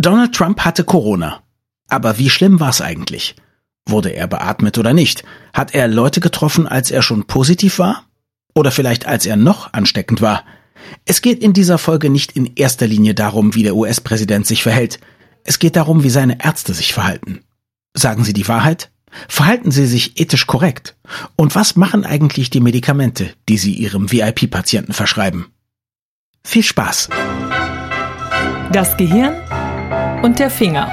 Donald Trump hatte Corona. Aber wie schlimm war es eigentlich? Wurde er beatmet oder nicht? Hat er Leute getroffen, als er schon positiv war? Oder vielleicht als er noch ansteckend war? Es geht in dieser Folge nicht in erster Linie darum, wie der US-Präsident sich verhält. Es geht darum, wie seine Ärzte sich verhalten. Sagen sie die Wahrheit? Verhalten sie sich ethisch korrekt? Und was machen eigentlich die Medikamente, die sie ihrem VIP-Patienten verschreiben? Viel Spaß! Das Gehirn und der Finger.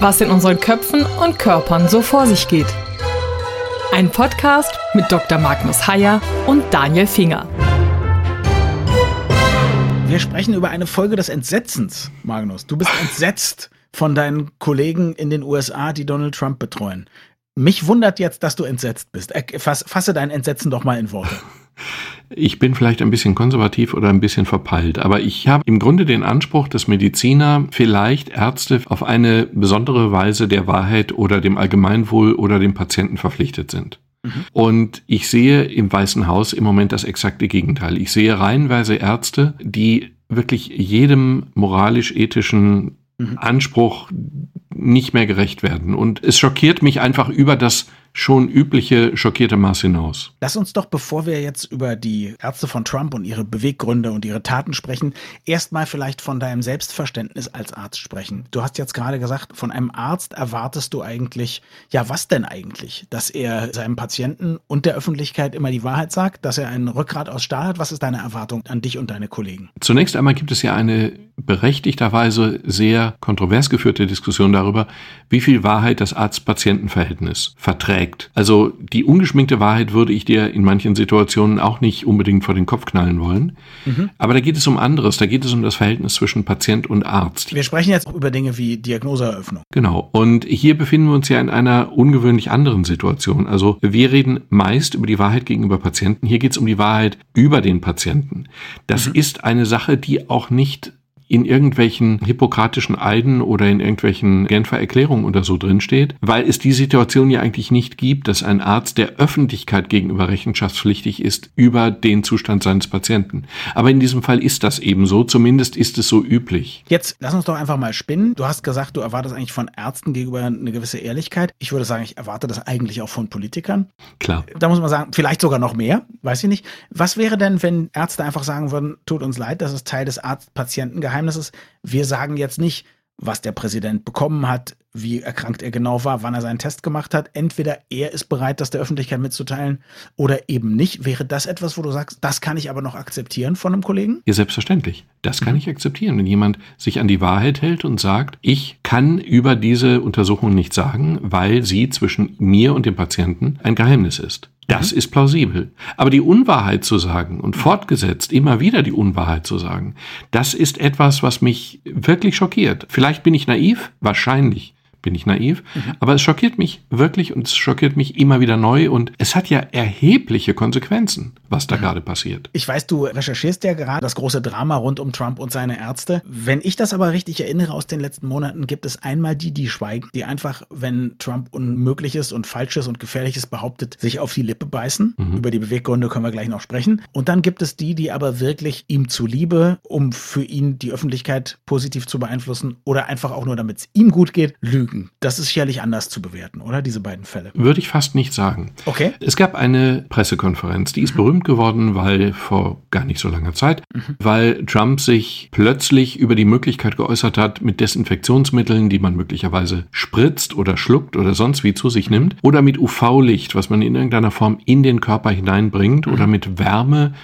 Was in unseren Köpfen und Körpern so vor sich geht. Ein Podcast mit Dr. Magnus Heyer und Daniel Finger. Wir sprechen über eine Folge des Entsetzens, Magnus. Du bist entsetzt von deinen Kollegen in den USA, die Donald Trump betreuen. Mich wundert jetzt, dass du entsetzt bist. Fasse dein Entsetzen doch mal in Worte. Ich bin vielleicht ein bisschen konservativ oder ein bisschen verpeilt, aber ich habe im Grunde den Anspruch, dass Mediziner, vielleicht Ärzte auf eine besondere Weise der Wahrheit oder dem Allgemeinwohl oder dem Patienten verpflichtet sind. Mhm. Und ich sehe im Weißen Haus im Moment das exakte Gegenteil. Ich sehe reihenweise Ärzte, die wirklich jedem moralisch-ethischen mhm. Anspruch nicht mehr gerecht werden. Und es schockiert mich einfach über das schon übliche schockierte Maß hinaus. Lass uns doch, bevor wir jetzt über die Ärzte von Trump und ihre Beweggründe und ihre Taten sprechen, erstmal vielleicht von deinem Selbstverständnis als Arzt sprechen. Du hast jetzt gerade gesagt, von einem Arzt erwartest du eigentlich, ja, was denn eigentlich? Dass er seinem Patienten und der Öffentlichkeit immer die Wahrheit sagt, dass er ein Rückgrat aus Stahl hat? Was ist deine Erwartung an dich und deine Kollegen? Zunächst einmal gibt es ja eine berechtigterweise sehr kontrovers geführte Diskussion darüber, wie viel Wahrheit das Arzt-Patienten-Verhältnis verträgt trägt. Also die ungeschminkte Wahrheit würde ich dir in manchen Situationen auch nicht unbedingt vor den Kopf knallen wollen. Mhm. Aber da geht es um anderes. Da geht es um das Verhältnis zwischen Patient und Arzt. Wir sprechen jetzt über Dinge wie Diagnoseeröffnung. Genau. Und hier befinden wir uns ja in einer ungewöhnlich anderen Situation. Also wir reden meist über die Wahrheit gegenüber Patienten. Hier geht es um die Wahrheit über den Patienten. Das mhm. ist eine Sache, die auch nicht in irgendwelchen hippokratischen Eiden oder in irgendwelchen Genfer Erklärungen oder so drin steht, weil es die Situation ja eigentlich nicht gibt, dass ein Arzt der Öffentlichkeit gegenüber rechenschaftspflichtig ist über den Zustand seines Patienten. Aber in diesem Fall ist das eben so, zumindest ist es so üblich. Jetzt lass uns doch einfach mal spinnen. Du hast gesagt, du erwartest eigentlich von Ärzten gegenüber eine gewisse Ehrlichkeit. Ich würde sagen, ich erwarte das eigentlich auch von Politikern. Klar. Da muss man sagen, vielleicht sogar noch mehr, weiß ich nicht. Was wäre denn, wenn Ärzte einfach sagen würden, tut uns leid, das ist Teil des Arzt-Patienten-Geheimnisses Geheimnisses. Wir sagen jetzt nicht, was der Präsident bekommen hat, wie erkrankt er genau war, wann er seinen Test gemacht hat. Entweder er ist bereit, das der Öffentlichkeit mitzuteilen oder eben nicht. Wäre das etwas, wo du sagst, das kann ich aber noch akzeptieren von einem Kollegen? Ja, selbstverständlich. Das kann mhm. ich akzeptieren. Wenn jemand sich an die Wahrheit hält und sagt, ich kann über diese Untersuchung nichts sagen, weil sie zwischen mir und dem Patienten ein Geheimnis ist. Das mhm. ist plausibel. Aber die Unwahrheit zu sagen und fortgesetzt immer wieder die Unwahrheit zu sagen, das ist etwas, was mich wirklich schockiert. Vielleicht bin ich naiv, wahrscheinlich bin ich naiv. Mhm. Aber es schockiert mich wirklich und es schockiert mich immer wieder neu und es hat ja erhebliche Konsequenzen, was da mhm. gerade passiert. Ich weiß, du recherchierst ja gerade das große Drama rund um Trump und seine Ärzte. Wenn ich das aber richtig erinnere aus den letzten Monaten, gibt es einmal die, die schweigen, die einfach, wenn Trump Unmögliches und Falsches und Gefährliches behauptet, sich auf die Lippe beißen. Mhm. Über die Beweggründe können wir gleich noch sprechen. Und dann gibt es die, die aber wirklich ihm zuliebe, um für ihn die Öffentlichkeit positiv zu beeinflussen oder einfach auch nur, damit es ihm gut geht, lügen denken. Das ist sicherlich anders zu bewerten, oder? Diese beiden Fälle. Würde ich fast nicht sagen. Okay. Es gab eine Pressekonferenz, die ist mhm. berühmt geworden, weil vor gar nicht so langer Zeit, mhm. weil Trump sich plötzlich über die Möglichkeit geäußert hat, mit Desinfektionsmitteln, die man möglicherweise spritzt oder schluckt oder sonst wie zu sich nimmt, oder mit UV-Licht, was man in irgendeiner Form in den Körper hineinbringt, mhm. oder mit Wärme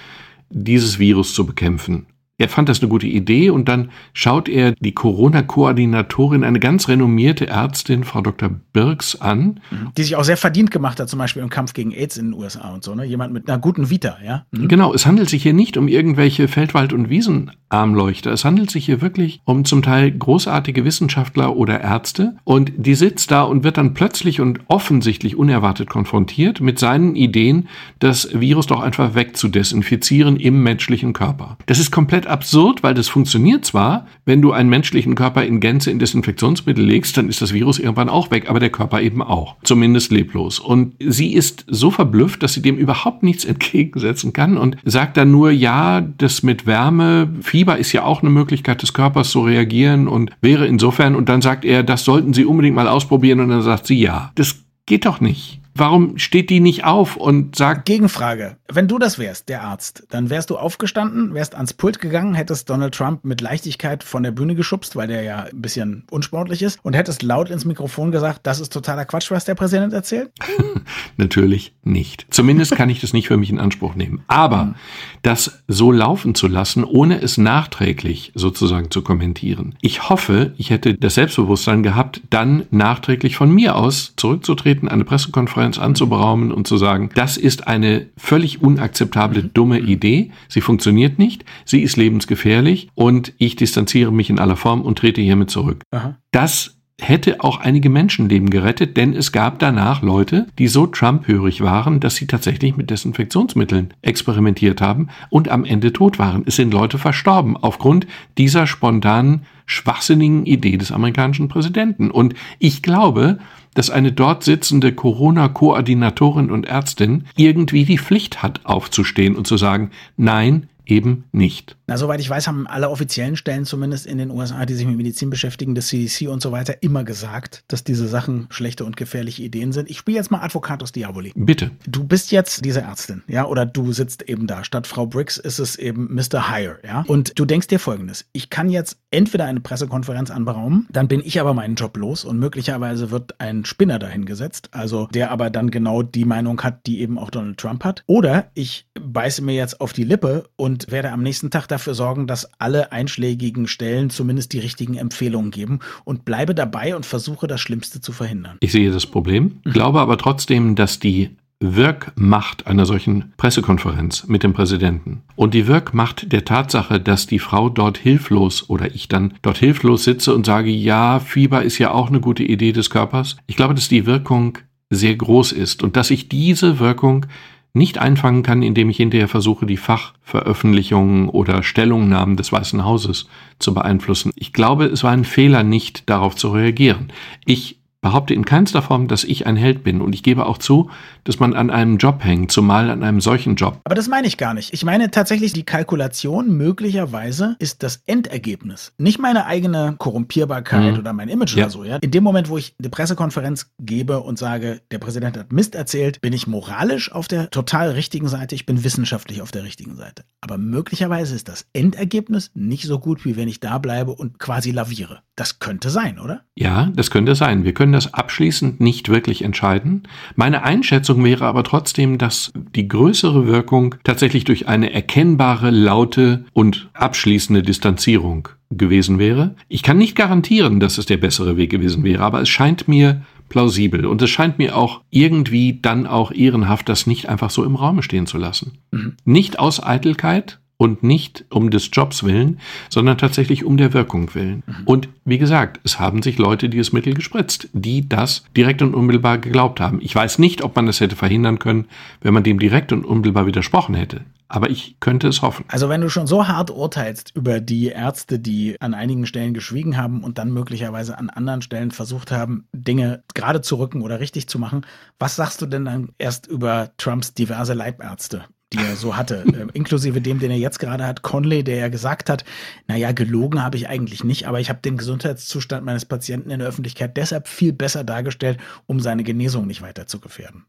dieses Virus zu bekämpfen. Er fand das eine gute Idee und dann schaut er die Corona-Koordinatorin, eine ganz renommierte Ärztin, Frau Dr. Birks, an. Die sich auch sehr verdient gemacht hat, zum Beispiel im Kampf gegen AIDS in den USA und so, ne? Jemand mit einer guten Vita, ja? Mhm. Genau, es handelt sich hier nicht um irgendwelche Feldwald- und Wiesenarmleuchter. Es handelt sich hier wirklich um zum Teil großartige Wissenschaftler oder Ärzte und die sitzt da und wird dann plötzlich und offensichtlich unerwartet konfrontiert mit seinen Ideen, das Virus doch einfach wegzudesinfizieren im menschlichen Körper. Das ist komplett absurd, weil das funktioniert zwar, wenn du einen menschlichen Körper in Gänze in Desinfektionsmittel legst, dann ist das Virus irgendwann auch weg, aber der Körper eben auch. Zumindest leblos. Und sie ist so verblüfft, dass sie dem überhaupt nichts entgegensetzen kann und sagt dann nur, ja, das mit Wärme, Fieber ist ja auch eine Möglichkeit des Körpers zu reagieren und wäre insofern, und dann sagt er, das sollten Sie unbedingt mal ausprobieren und dann sagt sie ja. Das geht doch nicht. Warum steht die nicht auf und sagt. Gegenfrage. Wenn du das wärst, der Arzt, dann wärst du aufgestanden, wärst ans Pult gegangen, hättest Donald Trump mit Leichtigkeit von der Bühne geschubst, weil der ja ein bisschen unsportlich ist, und hättest laut ins Mikrofon gesagt, das ist totaler Quatsch, was der Präsident erzählt? Natürlich nicht. Zumindest kann ich das nicht für mich in Anspruch nehmen. Aber mhm. das so laufen zu lassen, ohne es nachträglich sozusagen zu kommentieren. Ich hoffe, ich hätte das Selbstbewusstsein gehabt, dann nachträglich von mir aus zurückzutreten, eine Pressekonferenz Transparenz anzuberaumen und zu sagen, das ist eine völlig unakzeptable, mhm. dumme Idee. Sie funktioniert nicht. Sie ist lebensgefährlich und ich distanziere mich in aller Form und trete hiermit zurück. Aha. Das hätte auch einige Menschenleben gerettet, denn es gab danach Leute, die so Trump-hörig waren, dass sie tatsächlich mit Desinfektionsmitteln experimentiert haben und am Ende tot waren. Es sind Leute verstorben aufgrund dieser spontanen, schwachsinnigen Idee des amerikanischen Präsidenten. Und ich glaube, dass eine dort sitzende Corona-Koordinatorin und Ärztin irgendwie die Pflicht hat, aufzustehen und zu sagen, nein, eben nicht. Na, soweit ich weiß, haben alle offiziellen Stellen zumindest in den USA, die sich mit Medizin beschäftigen, das CDC und so weiter, immer gesagt, dass diese Sachen schlechte und gefährliche Ideen sind. Ich spiele jetzt mal Advocatus Diaboli. Bitte. Du bist jetzt diese Ärztin, ja, oder du sitzt eben da. Statt Frau Briggs ist es eben Mr. Hire, ja. Und du denkst dir folgendes. Ich kann jetzt entweder eine Pressekonferenz anberaumen, dann bin ich aber meinen Job los und möglicherweise wird ein Spinner dahingesetzt, also der aber dann genau die Meinung hat, die eben auch Donald Trump hat. Oder ich beiße mir jetzt auf die Lippe und und werde am nächsten Tag dafür sorgen, dass alle einschlägigen Stellen zumindest die richtigen Empfehlungen geben und bleibe dabei und versuche das Schlimmste zu verhindern. Ich sehe das Problem, mhm. glaube aber trotzdem, dass die Wirkmacht einer solchen Pressekonferenz mit dem Präsidenten und die Wirkmacht der Tatsache, dass die Frau dort hilflos oder ich dann dort hilflos sitze und sage, ja, Fieber ist ja auch eine gute Idee des Körpers. Ich glaube, dass die Wirkung sehr groß ist und dass ich diese Wirkung nicht einfangen kann, indem ich hinterher versuche, die Fachveröffentlichungen oder Stellungnahmen des Weißen Hauses zu beeinflussen. Ich glaube, es war ein Fehler, nicht darauf zu reagieren. Ich behaupte in keinster Form, dass ich ein Held bin. Und ich gebe auch zu, dass man an einem Job hängt, zumal an einem solchen Job. Aber das meine ich gar nicht. Ich meine tatsächlich, die Kalkulation möglicherweise ist das Endergebnis. Nicht meine eigene Korrumpierbarkeit mhm. oder mein Image ja. oder so. Ja? In dem Moment, wo ich eine Pressekonferenz gebe und sage, der Präsident hat Mist erzählt, bin ich moralisch auf der total richtigen Seite, ich bin wissenschaftlich auf der richtigen Seite. Aber möglicherweise ist das Endergebnis nicht so gut, wie wenn ich da bleibe und quasi laviere. Das könnte sein, oder? Ja, das könnte sein. Wir können das abschließend nicht wirklich entscheiden. Meine Einschätzung wäre aber trotzdem, dass die größere Wirkung tatsächlich durch eine erkennbare, laute und abschließende Distanzierung gewesen wäre. Ich kann nicht garantieren, dass es der bessere Weg gewesen wäre, aber es scheint mir plausibel und es scheint mir auch irgendwie dann auch ehrenhaft, das nicht einfach so im Raume stehen zu lassen. Mhm. Nicht aus Eitelkeit, und nicht um des Jobs willen, sondern tatsächlich um der Wirkung willen. Mhm. Und wie gesagt, es haben sich Leute dieses Mittel gespritzt, die das direkt und unmittelbar geglaubt haben. Ich weiß nicht, ob man das hätte verhindern können, wenn man dem direkt und unmittelbar widersprochen hätte. Aber ich könnte es hoffen. Also wenn du schon so hart urteilst über die Ärzte, die an einigen Stellen geschwiegen haben und dann möglicherweise an anderen Stellen versucht haben, Dinge gerade zu rücken oder richtig zu machen, was sagst du denn dann erst über Trumps diverse Leibärzte? Die er so hatte, äh, inklusive dem, den er jetzt gerade hat, Conley, der ja gesagt hat, naja, gelogen habe ich eigentlich nicht, aber ich habe den Gesundheitszustand meines Patienten in der Öffentlichkeit deshalb viel besser dargestellt, um seine Genesung nicht weiter zu gefährden.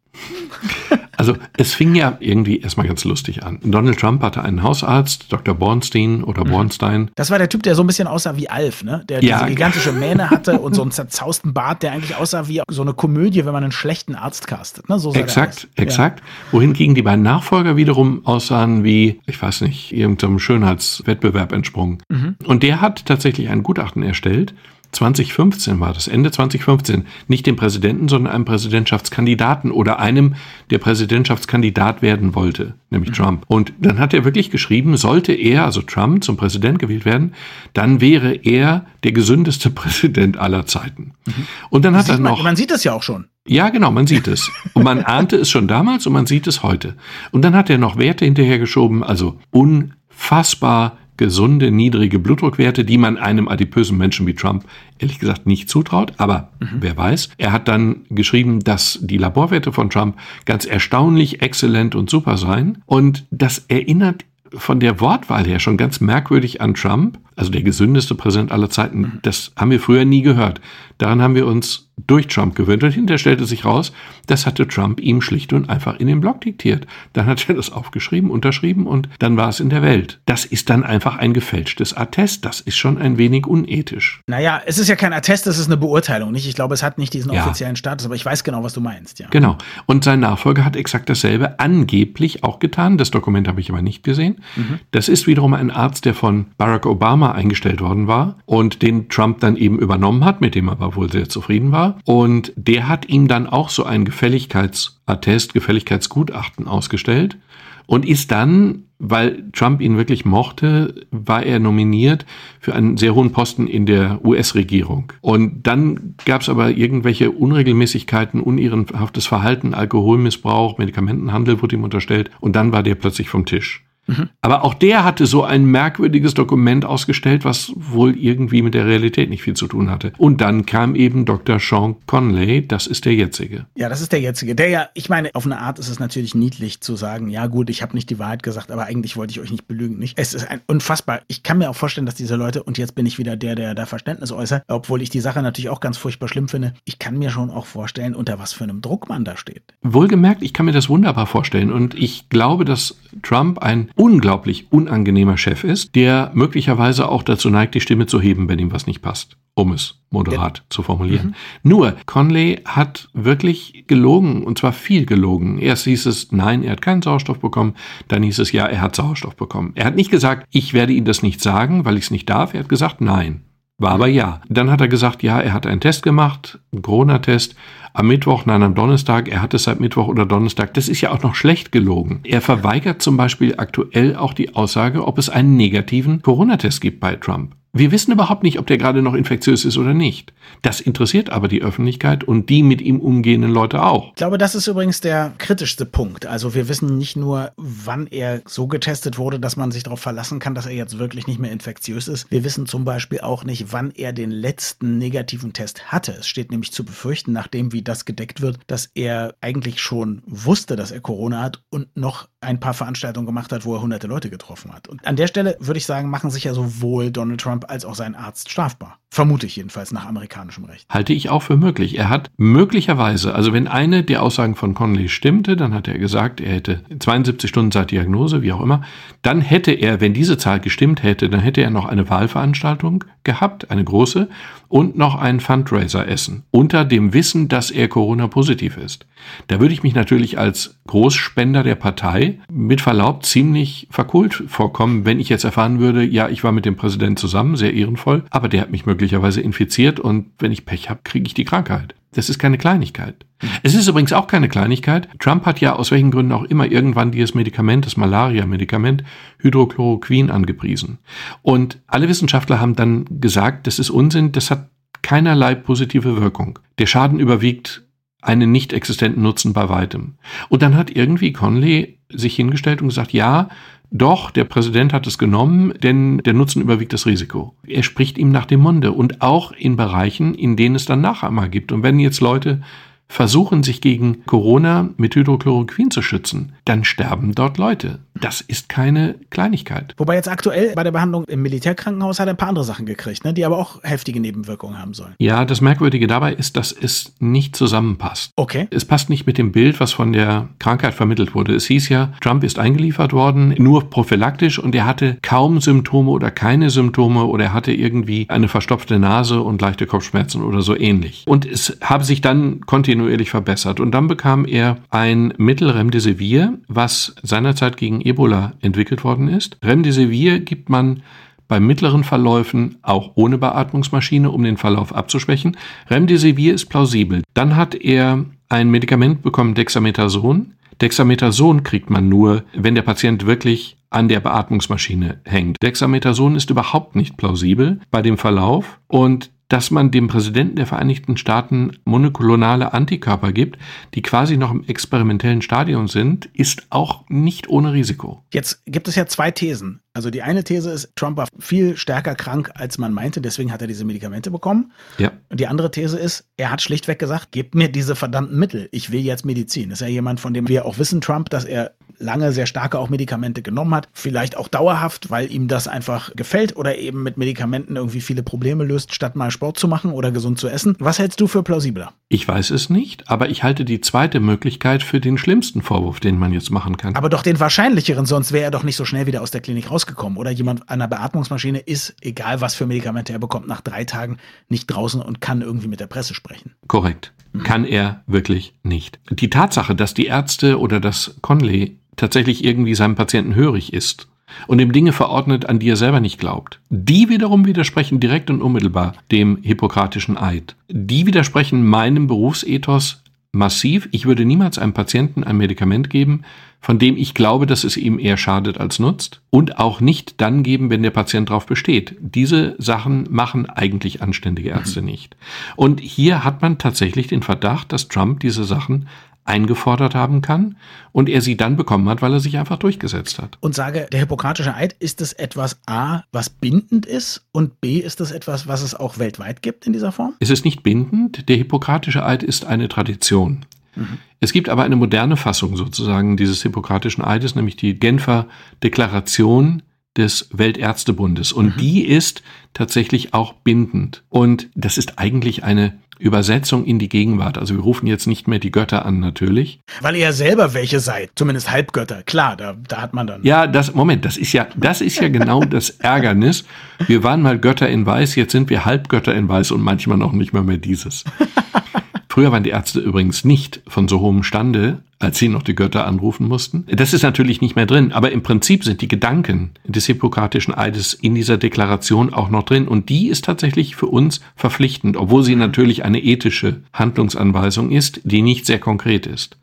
Also es fing ja irgendwie erstmal ganz lustig an. Donald Trump hatte einen Hausarzt, Dr. Bornstein oder mhm. Bornstein. Das war der Typ, der so ein bisschen aussah wie Alf, ne? Der ja. diese gigantische Mähne hatte und so einen zerzausten Bart, der eigentlich aussah wie so eine Komödie, wenn man einen schlechten Arzt castet. Ne? So exakt, exakt. Ja. Wohingegen die beiden Nachfolger wiederum aussahen wie, ich weiß nicht, irgendeinem Schönheitswettbewerb entsprungen. Mhm. Und der hat tatsächlich ein Gutachten erstellt, 2015 war das, Ende 2015, nicht dem Präsidenten, sondern einem Präsidentschaftskandidaten oder einem, der Präsidentschaftskandidat werden wollte, nämlich mhm. Trump. Und dann hat er wirklich geschrieben, sollte er, also Trump, zum Präsident gewählt werden, dann wäre er der gesündeste Präsident aller Zeiten. Mhm. Und dann hat er noch. Man, man sieht das ja auch schon. Ja, genau, man sieht es. Und man ahnte es schon damals und man sieht es heute. Und dann hat er noch Werte hinterhergeschoben, also unfassbar gesunde, niedrige Blutdruckwerte, die man einem adipösen Menschen wie Trump ehrlich gesagt nicht zutraut. Aber mhm. wer weiß. Er hat dann geschrieben, dass die Laborwerte von Trump ganz erstaunlich, exzellent und super seien. Und das erinnert von der Wortwahl her schon ganz merkwürdig an Trump, also der gesündeste Präsident aller Zeiten. Mhm. Das haben wir früher nie gehört. Daran haben wir uns durch Trump gewöhnt. Und hinterher stellte sich raus, das hatte Trump ihm schlicht und einfach in den Blog diktiert. Dann hat er das aufgeschrieben, unterschrieben und dann war es in der Welt. Das ist dann einfach ein gefälschtes Attest. Das ist schon ein wenig unethisch. Naja, es ist ja kein Attest, es ist eine Beurteilung, nicht? Ich glaube, es hat nicht diesen ja. offiziellen Status, aber ich weiß genau, was du meinst, ja. Genau. Und sein Nachfolger hat exakt dasselbe angeblich auch getan. Das Dokument habe ich aber nicht gesehen. Mhm. Das ist wiederum ein Arzt, der von Barack Obama eingestellt worden war und den Trump dann eben übernommen hat, mit dem er aber wohl sehr zufrieden war. Und der hat ihm dann auch so ein Gefälligkeitsattest, Gefälligkeitsgutachten ausgestellt und ist dann, weil Trump ihn wirklich mochte, war er nominiert für einen sehr hohen Posten in der US-Regierung. Und dann gab es aber irgendwelche Unregelmäßigkeiten, unehrenhaftes Verhalten, Alkoholmissbrauch, Medikamentenhandel wurde ihm unterstellt und dann war der plötzlich vom Tisch. Mhm. Aber auch der hatte so ein merkwürdiges Dokument ausgestellt, was wohl irgendwie mit der Realität nicht viel zu tun hatte. Und dann kam eben Dr. Sean Conley, das ist der jetzige. Ja, das ist der jetzige. Der ja, ich meine, auf eine Art ist es natürlich niedlich zu sagen, ja gut, ich habe nicht die Wahrheit gesagt, aber eigentlich wollte ich euch nicht belügen. Nicht? Es ist unfassbar. Ich kann mir auch vorstellen, dass diese Leute, und jetzt bin ich wieder der, der da Verständnis äußert, obwohl ich die Sache natürlich auch ganz furchtbar schlimm finde, ich kann mir schon auch vorstellen, unter was für einem Druck man da steht. Wohlgemerkt, ich kann mir das wunderbar vorstellen. Und ich glaube, dass Trump ein unglaublich unangenehmer Chef ist, der möglicherweise auch dazu neigt, die Stimme zu heben, wenn ihm was nicht passt, um es moderat ja. zu formulieren. Mhm. Nur, Conley hat wirklich gelogen, und zwar viel gelogen. Erst hieß es, nein, er hat keinen Sauerstoff bekommen, dann hieß es, ja, er hat Sauerstoff bekommen. Er hat nicht gesagt, ich werde Ihnen das nicht sagen, weil ich es nicht darf. Er hat gesagt, nein. War aber ja. Dann hat er gesagt, ja, er hat einen Test gemacht, einen Corona-Test, am Mittwoch, nein, am Donnerstag, er hat es seit Mittwoch oder Donnerstag. Das ist ja auch noch schlecht gelogen. Er verweigert zum Beispiel aktuell auch die Aussage, ob es einen negativen Corona-Test gibt bei Trump. Wir wissen überhaupt nicht, ob der gerade noch infektiös ist oder nicht. Das interessiert aber die Öffentlichkeit und die mit ihm umgehenden Leute auch. Ich glaube, das ist übrigens der kritischste Punkt. Also wir wissen nicht nur, wann er so getestet wurde, dass man sich darauf verlassen kann, dass er jetzt wirklich nicht mehr infektiös ist. Wir wissen zum Beispiel auch nicht, wann er den letzten negativen Test hatte. Es steht nämlich zu befürchten, nachdem wie das gedeckt wird, dass er eigentlich schon wusste, dass er Corona hat und noch ein paar Veranstaltungen gemacht hat, wo er hunderte Leute getroffen hat. Und an der Stelle würde ich sagen, machen sich ja sowohl Donald Trump als auch sein Arzt strafbar. Vermute ich jedenfalls nach amerikanischem Recht. Halte ich auch für möglich. Er hat möglicherweise, also wenn eine der Aussagen von Conley stimmte, dann hat er gesagt, er hätte 72 Stunden seit Diagnose, wie auch immer, dann hätte er, wenn diese Zahl gestimmt hätte, dann hätte er noch eine Wahlveranstaltung gehabt, eine große, und noch ein Fundraiser-Essen, unter dem Wissen, dass er Corona-positiv ist. Da würde ich mich natürlich als Großspender der Partei mit Verlaub ziemlich verkult vorkommen, wenn ich jetzt erfahren würde, ja, ich war mit dem Präsidenten zusammen, sehr ehrenvoll, aber der hat mich möglicherweise infiziert und wenn ich Pech habe, kriege ich die Krankheit. Das ist keine Kleinigkeit. Es ist übrigens auch keine Kleinigkeit. Trump hat ja aus welchen Gründen auch immer irgendwann dieses Medikament, das Malaria-Medikament, Hydrochloroquin angepriesen. Und alle Wissenschaftler haben dann gesagt, das ist Unsinn, das hat keinerlei positive Wirkung. Der Schaden überwiegt einen nicht existenten Nutzen bei weitem. Und dann hat irgendwie Conley sich hingestellt und gesagt, ja, doch, der Präsident hat es genommen, denn der Nutzen überwiegt das Risiko. Er spricht ihm nach dem Munde und auch in Bereichen, in denen es dann Nachahmer gibt. Und wenn jetzt Leute versuchen, sich gegen Corona mit Hydrochloroquin zu schützen, dann sterben dort Leute. Das ist keine Kleinigkeit. Wobei jetzt aktuell bei der Behandlung im Militärkrankenhaus hat er ein paar andere Sachen gekriegt, ne, die aber auch heftige Nebenwirkungen haben sollen. Ja, das Merkwürdige dabei ist, dass es nicht zusammenpasst. Okay. Es passt nicht mit dem Bild, was von der Krankheit vermittelt wurde. Es hieß ja, Trump ist eingeliefert worden, nur prophylaktisch und er hatte kaum Symptome oder keine Symptome oder er hatte irgendwie eine verstopfte Nase und leichte Kopfschmerzen oder so ähnlich. Und es habe sich dann kontinuierlich verbessert. Und dann bekam er ein Mittel Remdesivir, was seinerzeit gegen Ebola entwickelt worden ist. Remdesivir gibt man bei mittleren Verläufen auch ohne Beatmungsmaschine, um den Verlauf abzuschwächen. Remdesivir ist plausibel. Dann hat er ein Medikament bekommen, Dexamethason. Dexamethason kriegt man nur, wenn der Patient wirklich an der Beatmungsmaschine hängt. Dexamethason ist überhaupt nicht plausibel bei dem Verlauf und dass man dem Präsidenten der Vereinigten Staaten monoklonale Antikörper gibt, die quasi noch im experimentellen Stadium sind, ist auch nicht ohne Risiko. Jetzt gibt es ja zwei Thesen. Also die eine These ist, Trump war viel stärker krank, als man meinte, deswegen hat er diese Medikamente bekommen. Ja. Und die andere These ist, er hat schlichtweg gesagt, gebt mir diese verdammten Mittel, ich will jetzt Medizin. Das ist ja jemand, von dem wir auch wissen, Trump, dass er lange sehr starke auch Medikamente genommen hat, vielleicht auch dauerhaft, weil ihm das einfach gefällt oder eben mit Medikamenten irgendwie viele Probleme löst, statt mal Sport zu machen oder gesund zu essen. Was hältst du für plausibler? Ich weiß es nicht, aber ich halte die zweite Möglichkeit für den schlimmsten Vorwurf, den man jetzt machen kann. Aber doch den wahrscheinlicheren, sonst wäre er doch nicht so schnell wieder aus der Klinik rausgekommen. Oder jemand an einer Beatmungsmaschine ist, egal was für Medikamente er bekommt, nach drei Tagen nicht draußen und kann irgendwie mit der Presse sprechen. Korrekt. Kann er wirklich nicht. Die Tatsache, dass die Ärzte oder das Conley tatsächlich irgendwie seinem Patienten hörig ist und ihm Dinge verordnet, an die er selber nicht glaubt. Die wiederum widersprechen direkt und unmittelbar dem hippokratischen Eid. Die widersprechen meinem Berufsethos massiv. Ich würde niemals einem Patienten ein Medikament geben, von dem ich glaube, dass es ihm eher schadet als nutzt. Und auch nicht dann geben, wenn der Patient darauf besteht. Diese Sachen machen eigentlich anständige Ärzte mhm. nicht. Und hier hat man tatsächlich den Verdacht, dass Trump diese Sachen eingefordert haben kann und er sie dann bekommen hat, weil er sich einfach durchgesetzt hat. Und sage, der hippokratische Eid, ist es etwas A, was bindend ist und B, ist es etwas, was es auch weltweit gibt in dieser Form? Es ist nicht bindend, der hippokratische Eid ist eine Tradition. Mhm. Es gibt aber eine moderne Fassung sozusagen dieses hippokratischen Eides, nämlich die Genfer Deklaration des Weltärztebundes. Und mhm. die ist tatsächlich auch bindend. Und das ist eigentlich eine Übersetzung in die Gegenwart. Also wir rufen jetzt nicht mehr die Götter an, natürlich. Weil ihr ja selber welche seid, zumindest Halbgötter. Klar, da, da hat man dann. Ja, das, Moment, das ist ja, das ist ja genau das Ärgernis. Wir waren mal Götter in Weiß, jetzt sind wir Halbgötter in Weiß und manchmal noch nicht mal mehr dieses. Früher waren die Ärzte übrigens nicht von so hohem Stande, als sie noch die Götter anrufen mussten. Das ist natürlich nicht mehr drin, aber im Prinzip sind die Gedanken des hippokratischen Eides in dieser Deklaration auch noch drin und die ist tatsächlich für uns verpflichtend, obwohl sie natürlich eine ethische Handlungsanweisung ist, die nicht sehr konkret ist.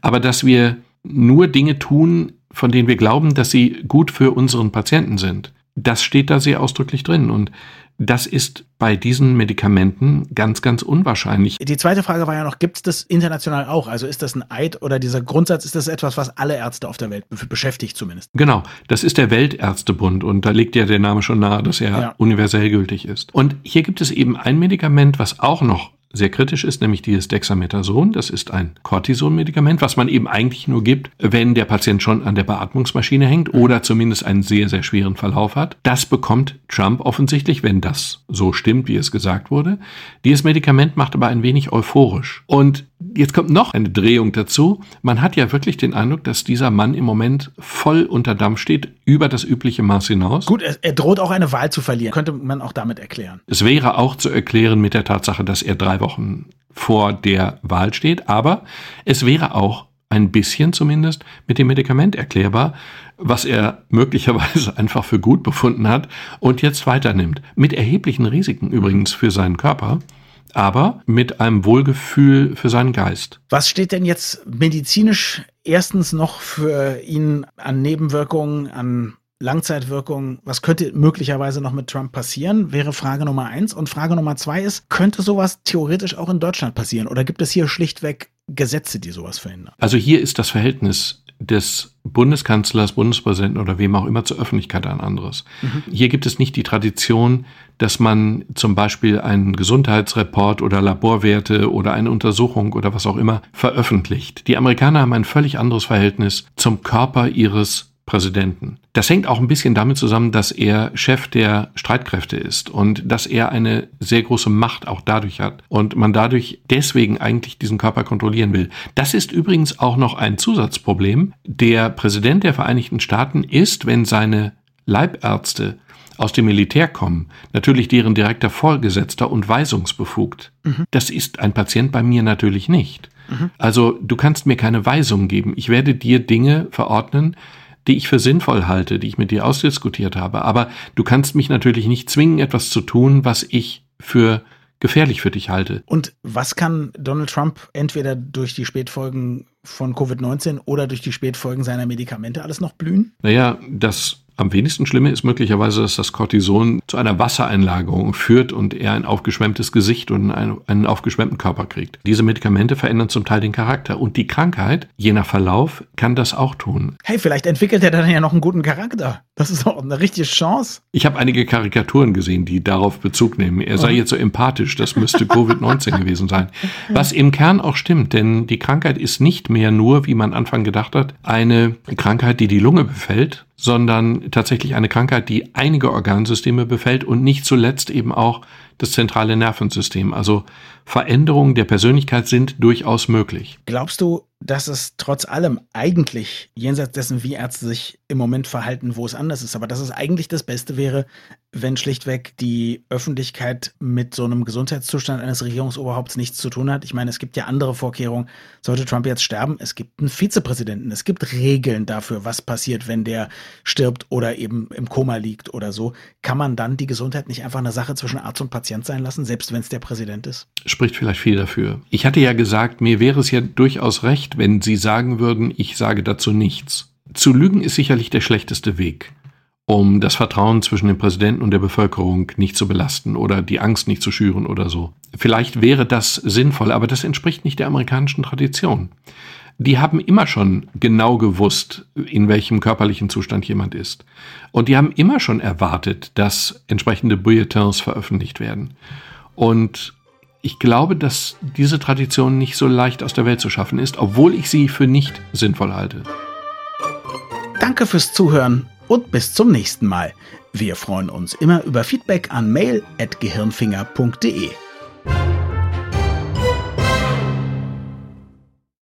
Aber dass wir nur Dinge tun, von denen wir glauben, dass sie gut für unseren Patienten sind, das steht da sehr ausdrücklich drin und das ist bei diesen Medikamenten ganz, ganz unwahrscheinlich. Die zweite Frage war ja noch, gibt es das international auch? Also ist das ein Eid oder dieser Grundsatz, ist das etwas, was alle Ärzte auf der Welt beschäftigt zumindest? Genau, das ist der Weltärztebund und da liegt ja der Name schon nahe, dass er ja. universell gültig ist. Und hier gibt es eben ein Medikament, was auch noch sehr kritisch ist, nämlich dieses Dexamethason. Das ist ein Cortison-Medikament, was man eben eigentlich nur gibt, wenn der Patient schon an der Beatmungsmaschine hängt oder zumindest einen sehr, sehr schweren Verlauf hat. Das bekommt Trump offensichtlich, wenn das so stimmt, wie es gesagt wurde. Dieses Medikament macht aber ein wenig euphorisch. Und Jetzt kommt noch eine Drehung dazu. Man hat ja wirklich den Eindruck, dass dieser Mann im Moment voll unter Dampf steht, über das übliche Maß hinaus. Gut, er, er droht auch eine Wahl zu verlieren. Könnte man auch damit erklären. Es wäre auch zu erklären mit der Tatsache, dass er drei Wochen vor der Wahl steht. Aber es wäre auch ein bisschen zumindest mit dem Medikament erklärbar, was er möglicherweise einfach für gut befunden hat und jetzt weiternimmt. Mit erheblichen Risiken übrigens für seinen Körper aber mit einem Wohlgefühl für seinen Geist. Was steht denn jetzt medizinisch erstens noch für ihn an Nebenwirkungen, an Langzeitwirkungen, was könnte möglicherweise noch mit Trump passieren, wäre Frage Nummer eins. Und Frage Nummer zwei ist, könnte sowas theoretisch auch in Deutschland passieren? Oder gibt es hier schlichtweg Gesetze, die sowas verhindern? Also hier ist das Verhältnis des Bundeskanzlers, Bundespräsidenten oder wem auch immer zur Öffentlichkeit ein anderes. Mhm. Hier gibt es nicht die Tradition, dass man zum Beispiel einen Gesundheitsreport oder Laborwerte oder eine Untersuchung oder was auch immer veröffentlicht. Die Amerikaner haben ein völlig anderes Verhältnis zum Körper ihres Präsidenten. Das hängt auch ein bisschen damit zusammen, dass er Chef der Streitkräfte ist und dass er eine sehr große Macht auch dadurch hat und man dadurch deswegen eigentlich diesen Körper kontrollieren will. Das ist übrigens auch noch ein Zusatzproblem. Der Präsident der Vereinigten Staaten ist, wenn seine Leibärzte aus dem Militär kommen, natürlich deren direkter Vorgesetzter und weisungsbefugt. Mhm. Das ist ein Patient bei mir natürlich nicht. Mhm. Also du kannst mir keine Weisung geben. Ich werde dir Dinge verordnen, die ich für sinnvoll halte, die ich mit dir ausdiskutiert habe. Aber du kannst mich natürlich nicht zwingen, etwas zu tun, was ich für gefährlich für dich halte. Und was kann Donald Trump entweder durch die Spätfolgen von Covid-19 oder durch die Spätfolgen seiner Medikamente alles noch blühen? Naja, das Am wenigsten Schlimme ist möglicherweise, dass das Cortison zu einer Wassereinlagerung führt und er ein aufgeschwemmtes Gesicht und einen, aufgeschwemmten Körper kriegt. Diese Medikamente verändern zum Teil den Charakter und die Krankheit, je nach Verlauf, kann das auch tun. Hey, vielleicht entwickelt er dann ja noch einen guten Charakter. Das ist auch eine richtige Chance. Ich habe einige Karikaturen gesehen, die darauf Bezug nehmen. Er sei oh. jetzt so empathisch, das müsste Covid-19 gewesen sein. Was im Kern auch stimmt, denn die Krankheit ist nicht mehr nur, wie man Anfang gedacht hat, eine Krankheit, die die Lunge befällt, sondern tatsächlich eine Krankheit, die einige Organsysteme befällt und nicht zuletzt eben auch das zentrale Nervensystem. Also Veränderungen der Persönlichkeit sind durchaus möglich. Glaubst du, dass es trotz allem eigentlich, jenseits dessen, wie Ärzte sich im Moment verhalten, wo es anders ist, aber dass es eigentlich das Beste wäre, wenn schlichtweg die Öffentlichkeit mit so einem Gesundheitszustand eines Regierungsoberhaupts nichts zu tun hat. Ich meine, es gibt ja andere Vorkehrungen. Sollte Trump jetzt sterben, es gibt einen Vizepräsidenten, es gibt Regeln dafür, was passiert, wenn der stirbt oder eben im Koma liegt oder so. Kann man dann die Gesundheit nicht einfach eine Sache zwischen Arzt und Patient sein lassen, selbst wenn es der Präsident ist? Spricht vielleicht viel dafür. Ich hatte ja gesagt, mir wäre es ja durchaus recht, wenn Sie sagen würden, ich sage dazu nichts. Zu lügen ist sicherlich der schlechteste Weg um das Vertrauen zwischen dem Präsidenten und der Bevölkerung nicht zu belasten oder die Angst nicht zu schüren oder so. Vielleicht wäre das sinnvoll, aber das entspricht nicht der amerikanischen Tradition. Die haben immer schon genau gewusst, in welchem körperlichen Zustand jemand ist. Und die haben immer schon erwartet, dass entsprechende Bulletins veröffentlicht werden. Und ich glaube, dass diese Tradition nicht so leicht aus der Welt zu schaffen ist, obwohl ich sie für nicht sinnvoll halte. Danke fürs Zuhören und bis zum nächsten Mal. Wir freuen uns immer über Feedback an mail.gehirnfinger.de.